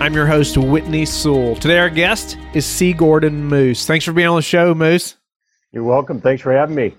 I'm your host, Whitney Sewell. Today, our guest is C. Gordon Moose. Thanks for being on the show, Moose. You're welcome. Thanks for having me.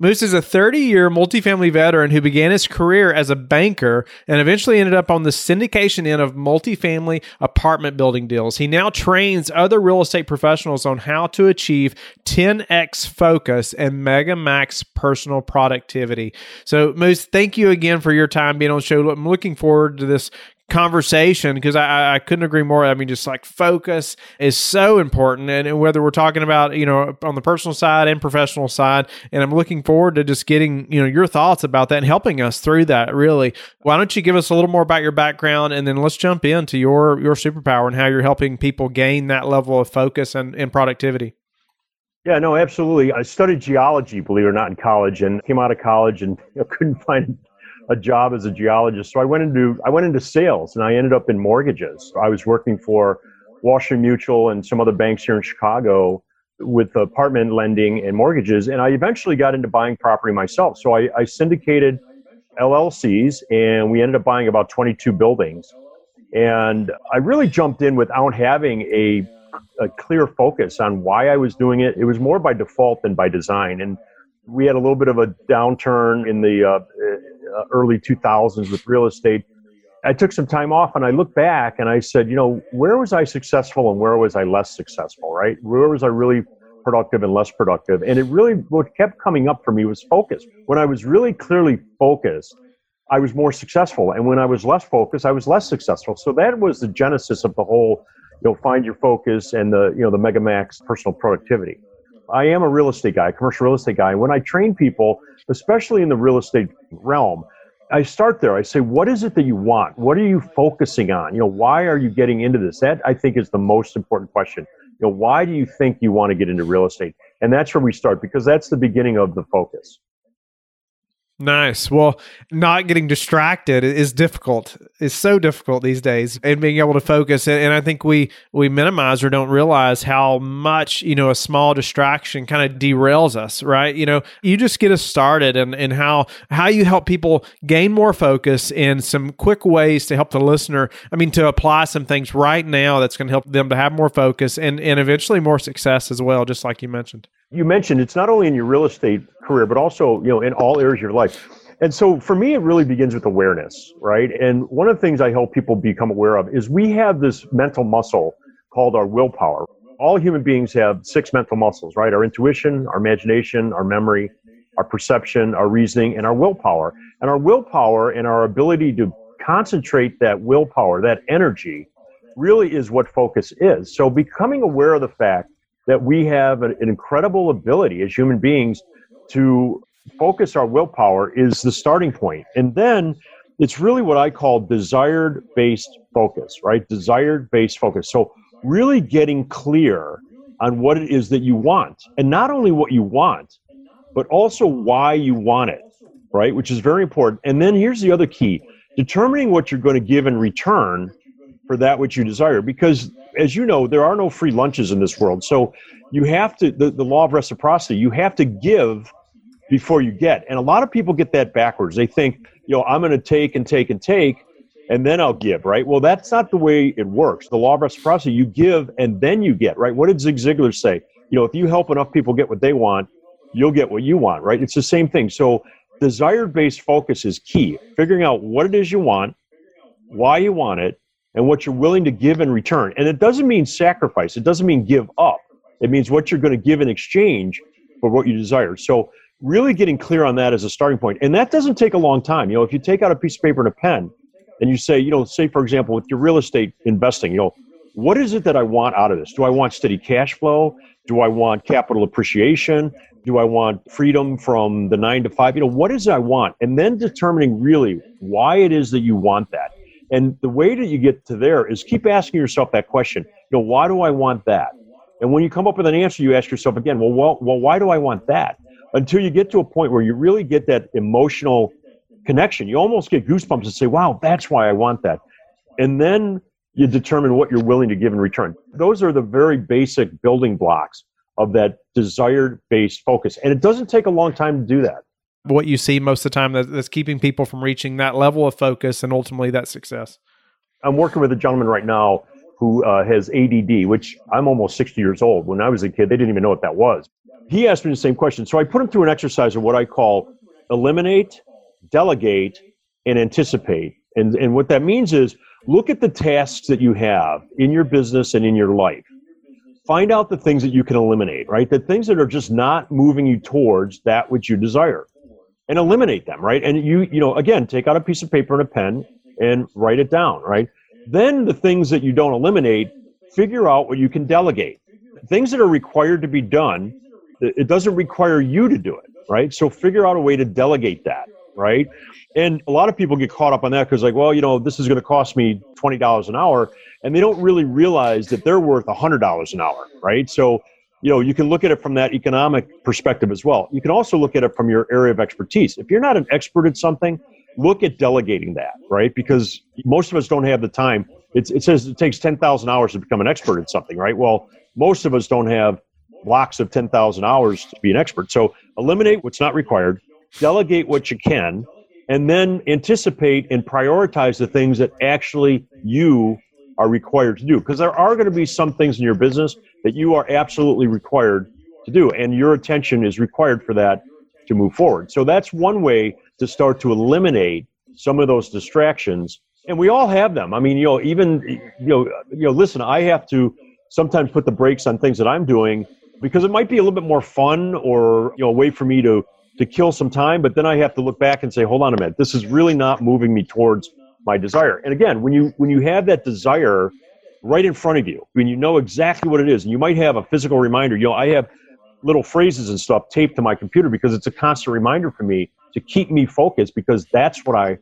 Moose is a 30 year multifamily veteran who began his career as a banker and eventually ended up on the syndication end of multifamily apartment building deals. He now trains other real estate professionals on how to achieve 10x focus and mega max personal productivity. So, Moose, thank you again for your time being on the show. I'm looking forward to this conversation because I, I couldn't agree more. I mean, just like focus is so important, and whether we're talking about you know on the personal side and professional side, and I'm looking forward to just getting you know your thoughts about that and helping us through that. Really, why don't you give us a little more about your background, and then let's jump into your your superpower and how you're helping people gain that level of focus and, and productivity. Yeah, no, absolutely. I studied geology, believe it or not, in college, and came out of college and you know, couldn't find a job as a geologist. So I went into I went into sales and I ended up in mortgages. I was working for Washington Mutual and some other banks here in Chicago with apartment lending and mortgages. And I eventually got into buying property myself. So I, I syndicated LLCs and we ended up buying about 22 buildings. And I really jumped in without having a, a clear focus on why I was doing it. It was more by default than by design. And we had a little bit of a downturn in the uh, uh, early 2000s with real estate. I took some time off and I looked back and I said, you know, where was I successful and where was I less successful, right? Where was I really productive and less productive? And it really, what kept coming up for me was focus. When I was really clearly focused, I was more successful. And when I was less focused, I was less successful. So that was the genesis of the whole, you know, find your focus and the, you know, the Mega Max personal productivity. I am a real estate guy, commercial real estate guy. When I train people, especially in the real estate realm, I start there. I say, what is it that you want? What are you focusing on? You know, why are you getting into this? That I think is the most important question. You know, why do you think you want to get into real estate? And that's where we start because that's the beginning of the focus. Nice. Well, not getting distracted is difficult. It's so difficult these days, and being able to focus. And I think we we minimize or don't realize how much you know a small distraction kind of derails us. Right? You know, you just get us started, and and how how you help people gain more focus in some quick ways to help the listener. I mean, to apply some things right now that's going to help them to have more focus and and eventually more success as well. Just like you mentioned you mentioned it's not only in your real estate career but also you know in all areas of your life. And so for me it really begins with awareness right? And one of the things i help people become aware of is we have this mental muscle called our willpower. All human beings have six mental muscles right? Our intuition our imagination our memory our perception our reasoning and our willpower. And our willpower and our ability to concentrate that willpower that energy really is what focus is. So becoming aware of the fact that we have an, incredible ability as human beings to focus our willpower is the starting point. And then it's really what I call desired based focus, right? Desired based focus. So, really getting clear on what it is that you want. And not only what you want, but also why you want it, right? Which is very important. And then here's the other key determining what you're going to give in return for that which you desire. Because as you know, there are no free lunches in this world. So you have to, the, the law of reciprocity, you have to give before you get. And a lot of people get that backwards. They think, you know, I'm going to take and take and take, and then I'll give, right? Well, that's not the way it works. The law of reciprocity, you give and then you get, right? What did Zig Ziglar say? You know, if you help enough people get what they want, you'll get what you want, right? It's the same thing. So, desired based focus is key. Figuring out what it is you want, why you want it, and what you're willing to give in return. And it doesn't mean sacrifice, it doesn't mean give up. It means what you're going to give in exchange for what you desire. So, really getting clear on that as a starting point. And that doesn't take a long time. You know, if you take out a piece of paper and a pen and you say, you know, say, for example, with your real estate investing, you know, what is it that I want out of this? Do I want steady cash flow? Do I want capital appreciation? Do I want freedom from the nine to five? You know, what is it I want? And then determining really why it is that you want that. And the way that you get to there is keep asking yourself that question. You know, why do I want that? And when you come up with an answer, you ask yourself again, well, well, well why do I want that? Until you get to a point where you really get that emotional connection. You almost get goosebumps and say, wow, that's why I want that. And then you determine what you're willing to give in return. Those are the very basic building blocks of that desired based focus. And it doesn't take a long time to do that. What you see most of the time that's keeping people from reaching that level of focus and ultimately that success. I'm working with a gentleman right now who uh, has ADD, which I'm almost 60 years old. When I was a kid, they didn't even know what that was. He asked me the same question. So I put him through an exercise of what I call eliminate, delegate, and anticipate. And, and what that means is look at the tasks that you have in your business and in your life. Find out the things that you can eliminate, right? The things that are just not moving you towards that which you desire and eliminate them, right? And you, you know, again, take out a piece of paper and a pen and write it down, right? Then the things that you don't eliminate, figure out what you can delegate. Things that are required to be done, it doesn't require you to do it, right? So figure out a way to delegate that, right? And a lot of people get caught up on that because, like, well, you know, this is going to cost me $20 an hour. And they don't really realize that they're worth $100 an hour, right? So, you know, you can look at it from that economic perspective as well. You can also look at it from your area of expertise. If you're not an expert at something, look at delegating that, right? Because most of us don't have the time. It's, it says it takes 10,000 hours to become an expert at something, right? Well, most of us don't have blocks of 10,000 hours to be an expert. So eliminate what's not required, delegate what you can, and then anticipate and prioritize the things that actually you are required to do. Because there are going to be some things in your business that you are absolutely required to do, and your attention is required for that to move forward. So that's one way to start to eliminate some of those distractions. And we all have them. I mean, you know, even you know, you know, listen, I have to sometimes put the brakes on things that I'm doing because it might be a little bit more fun or you know, a way for me to to kill some time, but then I have to look back and say, hold on a minute, this is really not moving me towards my desire. And again, when you when you have that desire right in front of you, when you know exactly what it is, and you might have a physical reminder, you know, I have little phrases and stuff taped to my computer because it's a constant reminder for me to keep me focused because that's what I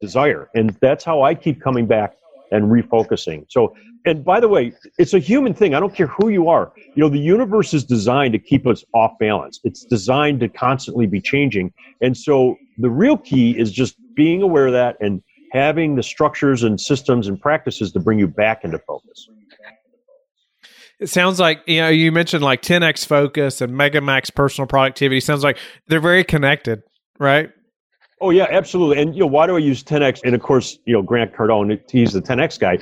desire. And that's how I keep coming back and refocusing. So, and by the way, it's a human thing. I don't care who you are. You know, the universe is designed to keep us off balance. It's designed to constantly be changing. And so the real key is just being aware of that and having the structures and systems and practices to bring you back into focus. It sounds like you know you mentioned like 10x focus and Megamax personal productivity. Sounds like they're very connected, right? Oh yeah, absolutely. And you know, why do I use 10x? And of course, you know, Grant Cardone, he's the 10x guy.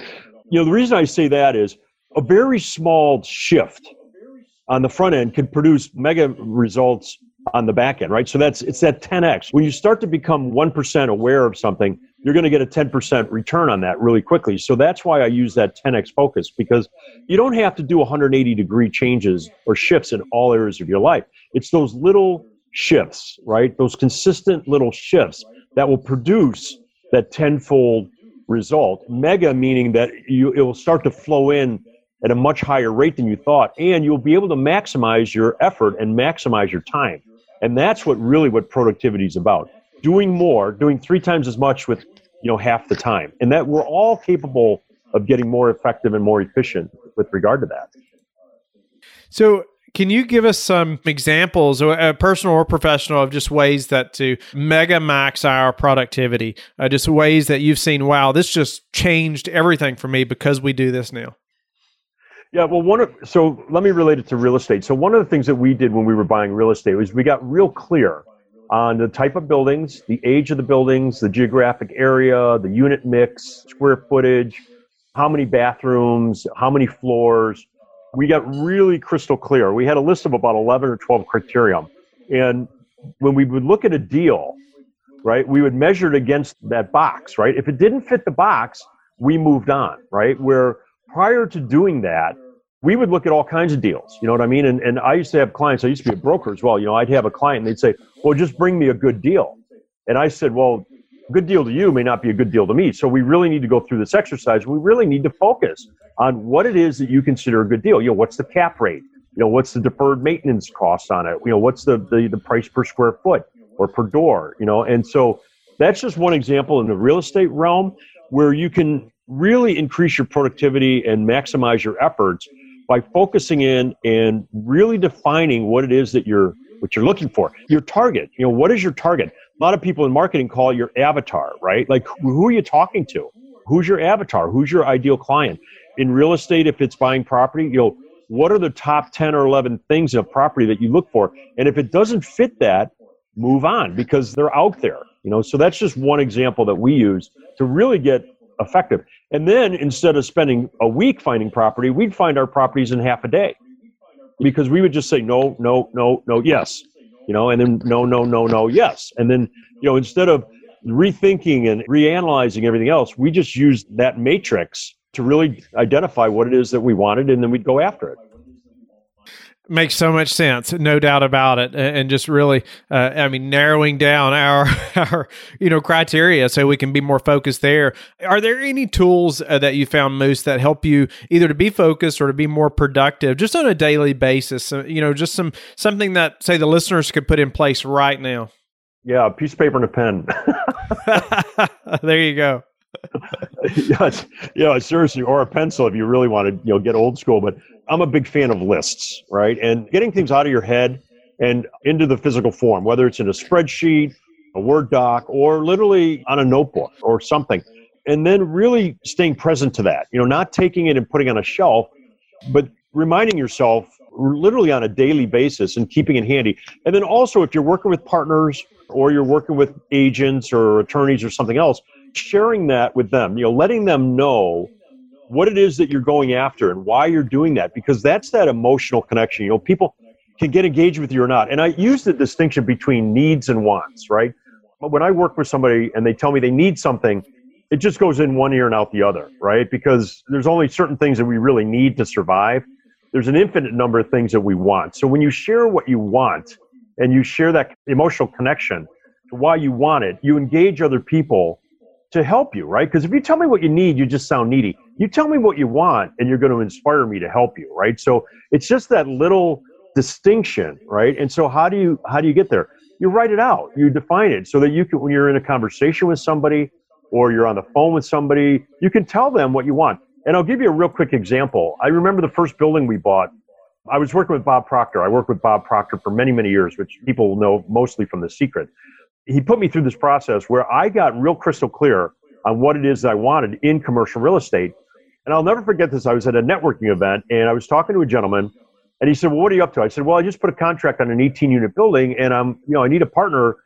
You know, the reason I say that is a very small shift on the front end can produce mega results on the back end, right? So that's it's that 10x. When you start to become 1% aware of something, you're going to get a 10% return on that really quickly. So that's why I use that 10x focus because you don't have to do 180 degree changes or shifts in all areas of your life. It's those little shifts, right? Those consistent little shifts that will produce that tenfold result. Mega meaning that you it will start to flow in at a much higher rate than you thought, and you'll be able to maximize your effort and maximize your time. And that's what really what productivity is about doing more, doing three times as much with you know half the time, and that we're all capable of getting more effective and more efficient with regard to that. So, can you give us some examples, uh, personal or professional, of just ways that to mega max our productivity? Uh, just ways that you've seen, wow, this just changed everything for me because we do this now. Yeah, well, one of so let me relate it to real estate. So one of the things that we did when we were buying real estate was we got real clear on the type of buildings, the age of the buildings, the geographic area, the unit mix, square footage, how many bathrooms, how many floors. We got really crystal clear. We had a list of about 11 or 12 criteria. And when we would look at a deal, right, we would measure it against that box, right? If it didn't fit the box, we moved on, right? Where prior to doing that, we would look at all kinds of deals. You know what I mean? And, and I used to have clients, I used to be a broker as well. You know, I'd have a client and they'd say, well, just bring me a good deal. And I said, well, good deal to you may not be a good deal to me. So we really need to go through this exercise. We really need to focus on what it is that you consider a good deal. You know, what's the cap rate? You know, what's the deferred maintenance cost on it? You know, what's the, the, the price per square foot or per door? You know, and so that's just one example in the real estate realm where you can really increase your productivity and maximize your efforts by focusing in and really defining what it is that you're what you're looking for. Your target, you know, what is your target? A lot of people in marketing call your avatar, right? Like who are you talking to? Who's your avatar? Who's your ideal client? In real estate, if it's buying property, you know, what are the top 10 or 11 things of property that you look for? And if it doesn't fit that, move on because they're out there, you know. So that's just one example that we use to really get effective. And then instead of spending a week finding property, we'd find our properties in half a day because we would just say no, no, no, no, yes, you know, and then no, no, no, no, yes. And then, you know, instead of rethinking and reanalyzing everything else, we just used that matrix to really identify what it is that we wanted and then we'd go after it makes so much sense no doubt about it and just really uh, i mean narrowing down our our you know criteria so we can be more focused there. Are there any tools uh, that you found most that help you either to be focused or to be more productive just on a daily basis? Uh, you know just some something that say the listeners could put in place right now. Yeah a piece of paper and a pen. There you go yes, yeah, seriously, or a pencil if you really want to, you know, get old school. But I'm a big fan of lists, right? And getting things out of your head and into the physical form, whether it's in a spreadsheet, a Word doc, or literally on a notebook or something. And then really staying present to that, you know, not taking it and putting it on a shelf, but reminding yourself literally on a daily basis and keeping it handy. And then also, if you're working with partners or you're working with agents or attorneys or something else, sharing that with them, you know, letting them know what it is that you're going after and why you're doing that because that's that emotional connection you know people can get engaged with you or not. And i use the distinction between needs and wants right? But when i work with somebody and they tell me they need something it just goes in one ear and out the other right? Because there's only certain things that we really need to survive. There's an infinite number of things that we want. So when you share what you want and you share that emotional connection to why you want it you engage other people to help you, right? Because if you tell me what you need, you just sound needy. You tell me what you want, and you're going to inspire me to help you, right? So it's just that little distinction, right? And so how do you how do you get there? You write it out. You define it so that you can, when you're in a conversation with somebody or you're on the phone with somebody, you can tell them what you want. And I'll give you a real quick example. I remember the first building we bought. I was working with Bob Proctor. I worked with Bob Proctor for many, many years, which people know mostly from The Secret he put me through this process where I got real crystal clear on what it is that I wanted in commercial real estate. And I'll never forget this. I was at a networking event and I was talking to a gentleman and he said, Well, what are you up to? I said, Well, I just put a contract on an 18 unit building and I'm, you know, I need a partner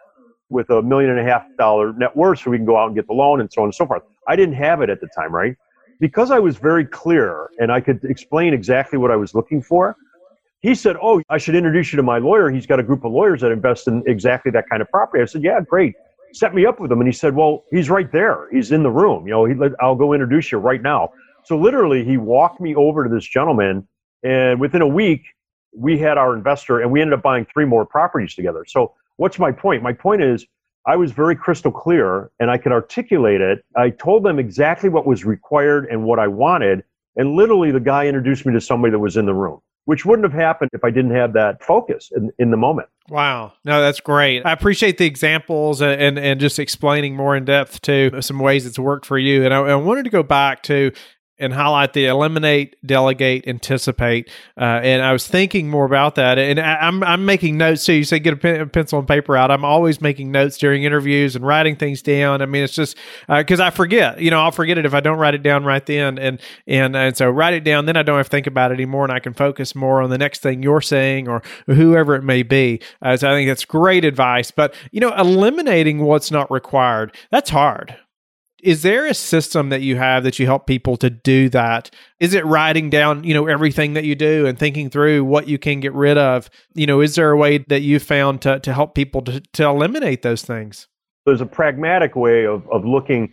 with a million and a half dollar net worth so we can go out and get the loan and so on and so forth. I didn't have it at the time, right? Because I was very clear and I could explain exactly what I was looking for, he said, Oh, I should introduce you to my lawyer. He's got a group of lawyers that invest in exactly that kind of property. I said, Yeah, great. Set me up with him. And he said, Well, he's right there. He's in the room. You know, he, I'll go introduce you right now. So literally, he walked me over to this gentleman. And within a week, we had our investor and we ended up buying three more properties together. So, what's my point? My point is, I was very crystal clear and I could articulate it. I told them exactly what was required and what I wanted. And literally, the guy introduced me to somebody that was in the room which wouldn't have happened if I didn't have that focus in, in the moment. Wow. No, that's great. I appreciate the examples and, and, and just explaining more in depth to some ways it's worked for you. And I, I wanted to go back to and highlight the eliminate, delegate, anticipate. Uh, and I was thinking more about that, and I, am I'm, I'm making notes too. You say get a, pen, a, pencil and paper out. I'm always making notes during interviews and writing things down. I mean, it's just because uh, I forget. You know, I'll forget it if I don't write it down right then, and and and so write it down. Then I don't have to think about it anymore, and I can focus more on the next thing you're saying or whoever it may be. Uh, so I think that's great advice. But you know, eliminating what's not required that's hard is there a system that you have that you help people to do that? Is it writing down you know everything that you do and thinking through what you can get rid of? You know is there a way that you found to, to help people to, to eliminate those things? There's a pragmatic way of, of looking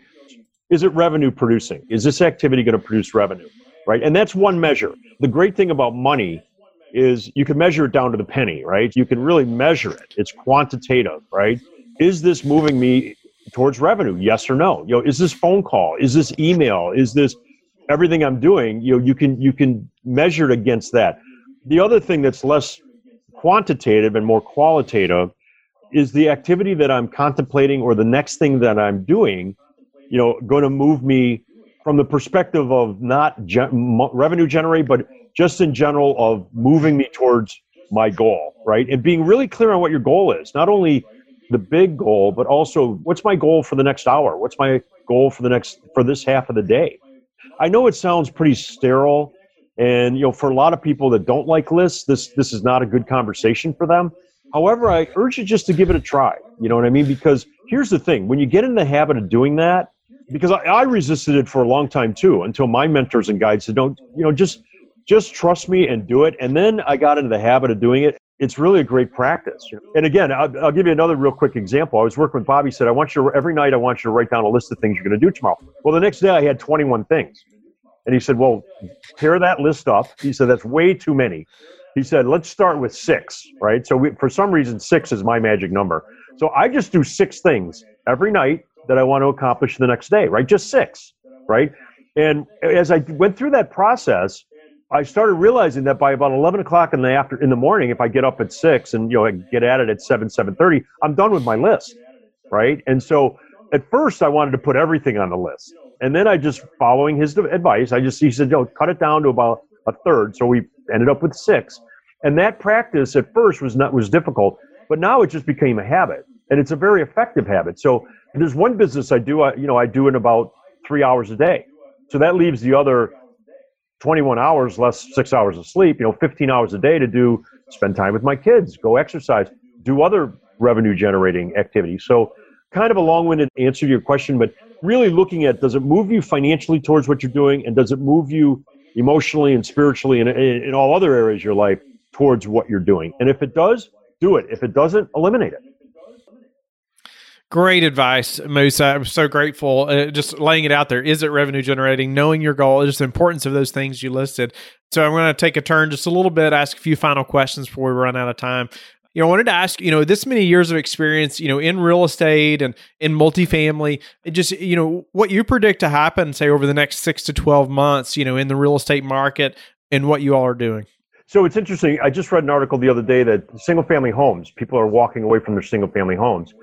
is it revenue producing? Is this activity going to produce revenue right? And that's one measure. The great thing about money is you can measure it down to the penny right? You can really measure it. It's quantitative right? Is this moving me towards revenue yes or no? You know is this phone call? Is this email? Is this everything i'm doing? You know you can you can measure it against that. The other thing that's less quantitative and more qualitative is the activity that i'm contemplating or the next thing that i'm doing you know going to move me from the perspective of not revenue generate but just in general of moving me towards my goal, right? And being really clear on what your goal is. Not only the big goal, but also what's my goal for the next hour? What's my goal for the next for this half of the day? I know it sounds pretty sterile and you know for a lot of people that don't like lists, this this is not a good conversation for them. However, I urge you just to give it a try. You know what I mean? Because here's the thing: when you get in the habit of doing that, because I, I resisted it for a long time too, until my mentors and guides said, "Don't you know just just trust me and do it." And then I got into the habit of doing it. It's really a great practice. And again, I'll, I'll give you another real quick example. I was working with Bobby. Said, "I want you to, every night. I want you to write down a list of things you're going to do tomorrow." Well, the next day I had 21 things, and he said, "Well, tear that list up." He said, "That's way too many." He said, "Let's start with six, right?" So we, for some reason, six is my magic number. So I just do six things every night that I want to accomplish the next day, right? Just six, right? And as I went through that process, I started realizing that by about eleven o'clock in the after in the morning, if I get up at six and you know get at it at seven seven thirty, I'm done with my list, right? And so at first I wanted to put everything on the list, and then I just following his advice, I just he said, "Yo, cut it down to about a third." So we ended up with six, and that practice at first was not was difficult, but now it just became a habit, and it's a very effective habit. So there's one business I do, I, you know, I do in about three hours a day. So that leaves the other 21 hours less six hours of sleep, you know, 15 hours a day to do, spend time with my kids, go exercise, do other revenue generating activities. So kind of a long winded answer to your question, but really looking at does it move you financially towards what you're doing and does it move you emotionally and spiritually and in all other areas of your life towards what you're doing? And if it does, do it. If it doesn't, eliminate it. Great advice, Moose. I'm so grateful. Uh, just laying it out there. Is it revenue generating? Knowing your goal, just the importance of those things you listed. So I'm going to take a turn just a little bit, ask a few final questions before we run out of time. You know, I wanted to ask, you know, this many years of experience, you know, in real estate and in multifamily, just, you know, what you predict to happen, say, over the next six to 12 months, you know, in the real estate market and what you all are doing. So it's interesting. I just read an article the other day that single family homes, people are walking away from their single family homes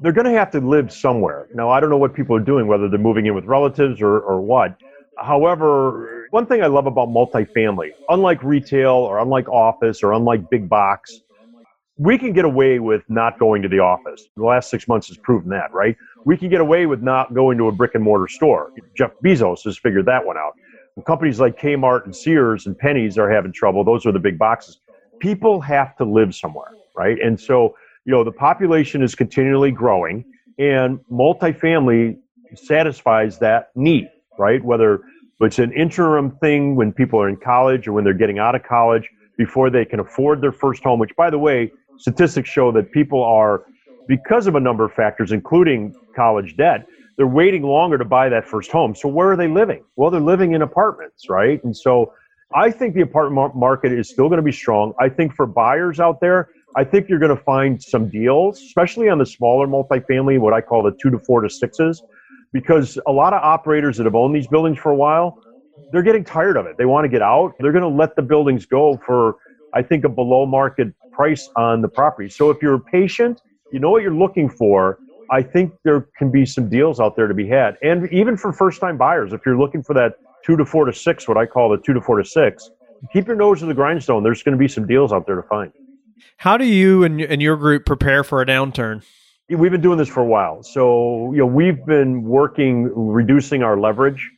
they're going to have to live somewhere. Now, I don't know what people are doing, whether they're moving in with relatives or, or what. However, one thing I love about multifamily, unlike retail or unlike office or unlike big box, we can get away with not going to the office. The last six months has proven that, right? We can get away with not going to a brick and mortar store. Jeff Bezos has figured that one out. companies like Kmart and Sears and Penney's are having trouble. Those are the big boxes. People have to live somewhere, right? And so you know the population is continually growing and multifamily satisfies that need right? Whether it's an interim thing when people are in college or when they're getting out of college before they can afford their first home which by the way statistics show that people are because of a number of factors including college debt they're waiting longer to buy that first home. So where are they living? Well they're living in apartments right? And so i think the apartment market is still going to be strong. I think for buyers out there I think you're going to find some deals, especially on the smaller multifamily, what I call the two to four to sixes, because a lot of operators that have owned these buildings for a while, they're getting tired of it. They want to get out. They're going to let the buildings go for, I think, a below market price on the property. So if you're patient, you know what you're looking for. I think there can be some deals out there to be had. And even for first time buyers, if you're looking for that two to four to six, what I call the two to four to six, keep your nose to the grindstone. There's going to be some deals out there to find. How do you and, and your group prepare for a downturn? We've been doing this for a while. So, you know, we've been working, reducing our leverage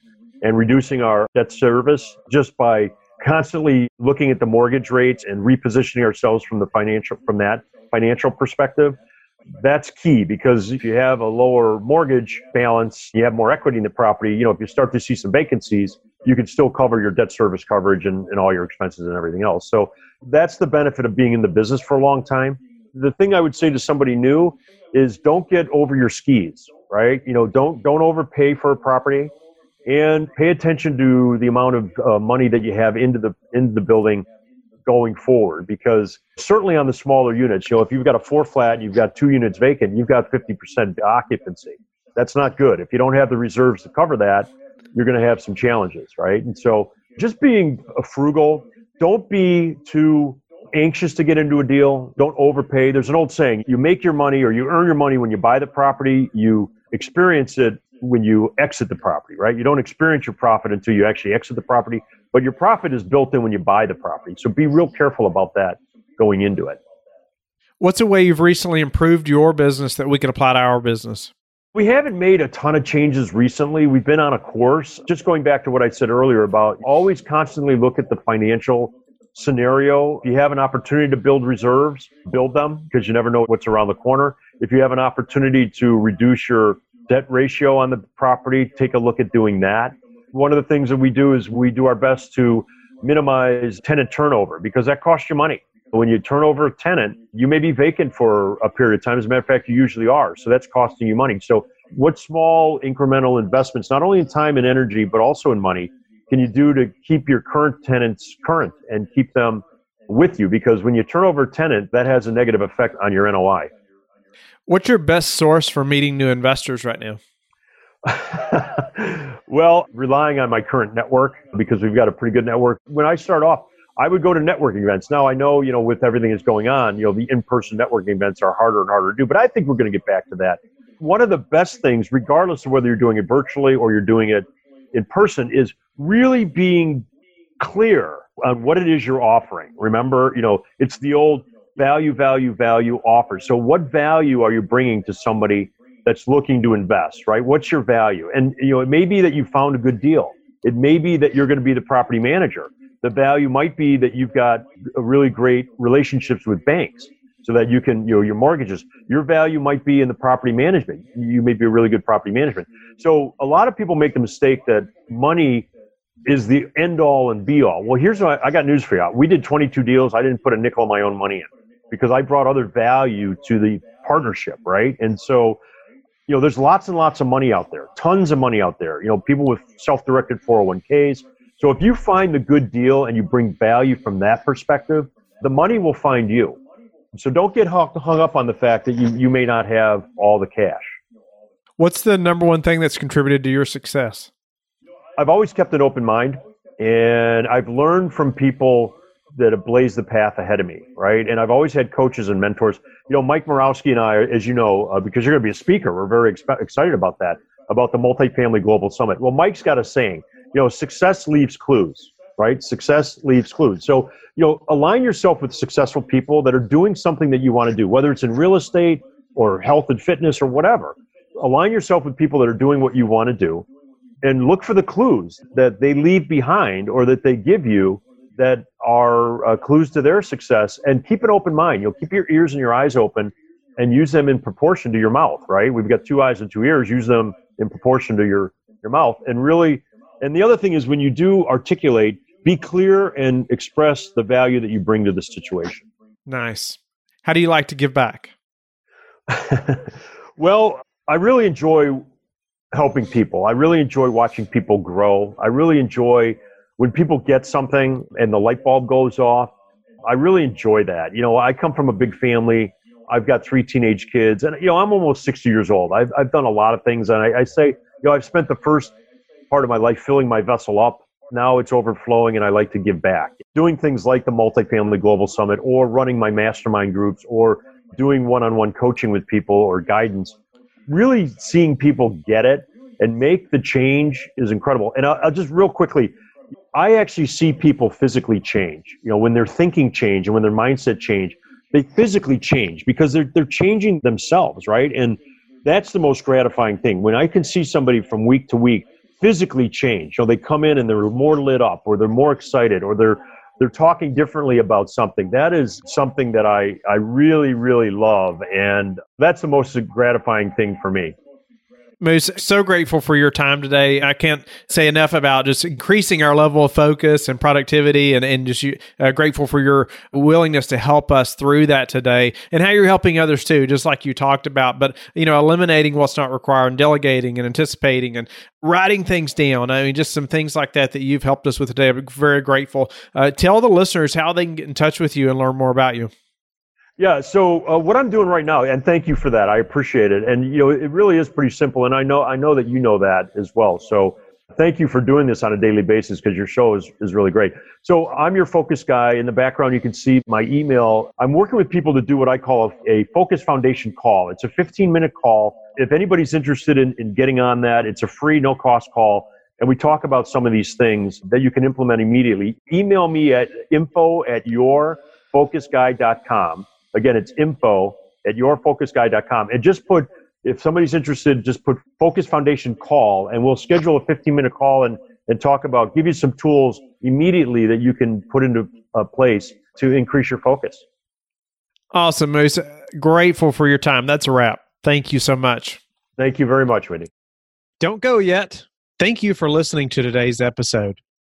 and reducing our debt service just by constantly looking at the mortgage rates and repositioning ourselves from the financial, from that financial perspective. That's key because if you have a lower mortgage balance, you have more equity in the property. You know, if you start to see some vacancies, you can still cover your debt service coverage and, and all your expenses and everything else. So that's the benefit of being in the business for a long time. The thing I would say to somebody new is don't get over your skis, right? You know, don't don't overpay for a property and pay attention to the amount of uh, money that you have into the into the building going forward because certainly on the smaller units, you know, if you've got a four flat, you've got two units vacant, you've got 50% occupancy. That's not good. If you don't have the reserves to cover that, you're going to have some challenges, right? And so just being frugal, don't be too anxious to get into a deal. Don't overpay. There's an old saying you make your money or you earn your money when you buy the property, you experience it when you exit the property, right? You don't experience your profit until you actually exit the property. but your profit is built in when you buy the property. So be real careful about that going into it. What's a way you've recently improved your business that we can apply to our business? We haven't made a ton of changes recently. We've been on a course. Just going back to what I said earlier about always constantly look at the financial scenario. If you have an opportunity to build reserves, build them because you never know what's around the corner. If you have an opportunity to reduce your debt ratio on the property, take a look at doing that. One of the things that we do is we do our best to minimize tenant turnover because that costs you money. When you turn over a tenant, you may be vacant for a period of time. As a matter of fact, you usually are. So that's costing you money. So, what small incremental investments, not only in time and energy, but also in money, can you do to keep your current tenants current and keep them with you? Because when you turn over a tenant, that has a negative effect on your NOI. What's your best source for meeting new investors right now? well, relying on my current network because we've got a pretty good network. When I start off, I would go to networking events. Now I know, you know, with everything that's going on, you know, the in-person networking events are harder and harder to do, but I think we're going to get back to that. One of the best things, regardless of whether you're doing it virtually or you're doing it in person, is really being clear on what it is you're offering. Remember, you know, it's the old value, value, value offer. So, what value are you bringing to somebody that's looking to invest, right? What's your value? And, you know, it may be that you found a good deal. It may be that you're going to be the property manager. The value might be that you've got really great relationships with banks so that you can, you know, your mortgages. Your value might be in the property management. You may be a really good property management. So a lot of people make the mistake that money is the end all and be all. Well, here's what I, I got news for you. We did 22 deals. I didn't put a nickel of my own money in because I brought other value to the partnership, right? And so, you know, there's lots and lots of money out there, tons of money out there. You know, people with self-directed 401ks. So if you find the good deal and you bring value from that perspective, the money will find you. So don't get hung up on the fact that you, you may not have all the cash. What's the number one thing that's contributed to your success? I've always kept an open mind, and I've learned from people that have blazed the path ahead of me, right? And I've always had coaches and mentors. You know, Mike Morawski and I, as you know, uh, because you're going to be a speaker, we're very exp- excited about that, about the Multifamily Global Summit. Well, Mike's got a saying, you know, success leaves clues, right? Success leaves clues. So, you know, align yourself with successful people that are doing something that you want to do, whether it's in real estate or health and fitness or whatever. Align yourself with people that are doing what you want to do and look for the clues that they leave behind or that they give you that are uh, clues to their success and keep an open mind. You'll keep your ears and your eyes open and use them in proportion to your mouth, right? We've got two eyes and two ears. Use them in proportion to your, your mouth. And really, and the other thing is when you do articulate, be clear and express the value that you bring to the situation. Nice. How do you like to give back? well, I really enjoy helping people. I really enjoy watching people grow. I really enjoy when people get something and the light bulb goes off. I really enjoy that. You know, I come from a big family. I've got three teenage kids, and you know, I'm almost 60 years old. I've I've done a lot of things, and I, I say, you know, I've spent the first part of my life filling my vessel up. Now it's overflowing, and I like to give back. Doing things like the Multifamily Global Summit, or running my mastermind groups, or doing one-on-one coaching with people or guidance really seeing people get it and make the change is incredible. And I'll, I'll, just real quickly, I actually see people physically change. You know, when their thinking change and when their mindset change, they physically change because they're they're changing themselves, right? And that's the most gratifying thing. When I can see somebody from week to week physically change, you know, they come in and they're more lit up, or they're more excited, or they're they're talking differently about something. That is something that I, I really, really love. And that's the most gratifying thing for me. Moose, so grateful for your time today. I can't say enough about just increasing our level of focus and productivity and, and just uh, grateful for your willingness to help us through that today and how you're helping others too, just like you talked about. But, you know, eliminating what's not required and delegating and anticipating and writing things down. I mean, just some things like that that you've helped us with today. I'm very grateful. Uh, tell the listeners how they can get in touch with you and learn more about you. Yeah. So uh, what I'm doing right now, and thank you for that. I appreciate it. And you know, it really is pretty simple. And I know I know that you know that as well. So thank you for doing this on a daily basis because your show is is really great. So I'm your focus guy. In the background, you can see my email. I'm working with people to do what I call a, a Focus Foundation call. It's a 15 minute call. If anybody's interested in, in getting on that, it's a free, no cost call. and we talk about some of these things that you can implement immediately. Email me at info at yourfocusguy.com. Again, it's info at yourfocusguy.com. And just put, if somebody's interested, just put Focus Foundation call, and we'll schedule a 15 minute call and, and talk about, give you some tools immediately that you can put into a place to increase your focus. Awesome, Moose. Grateful for your time. That's a wrap. Thank you so much. Thank you very much, Whitney. Don't go yet. Thank you for listening to today's episode.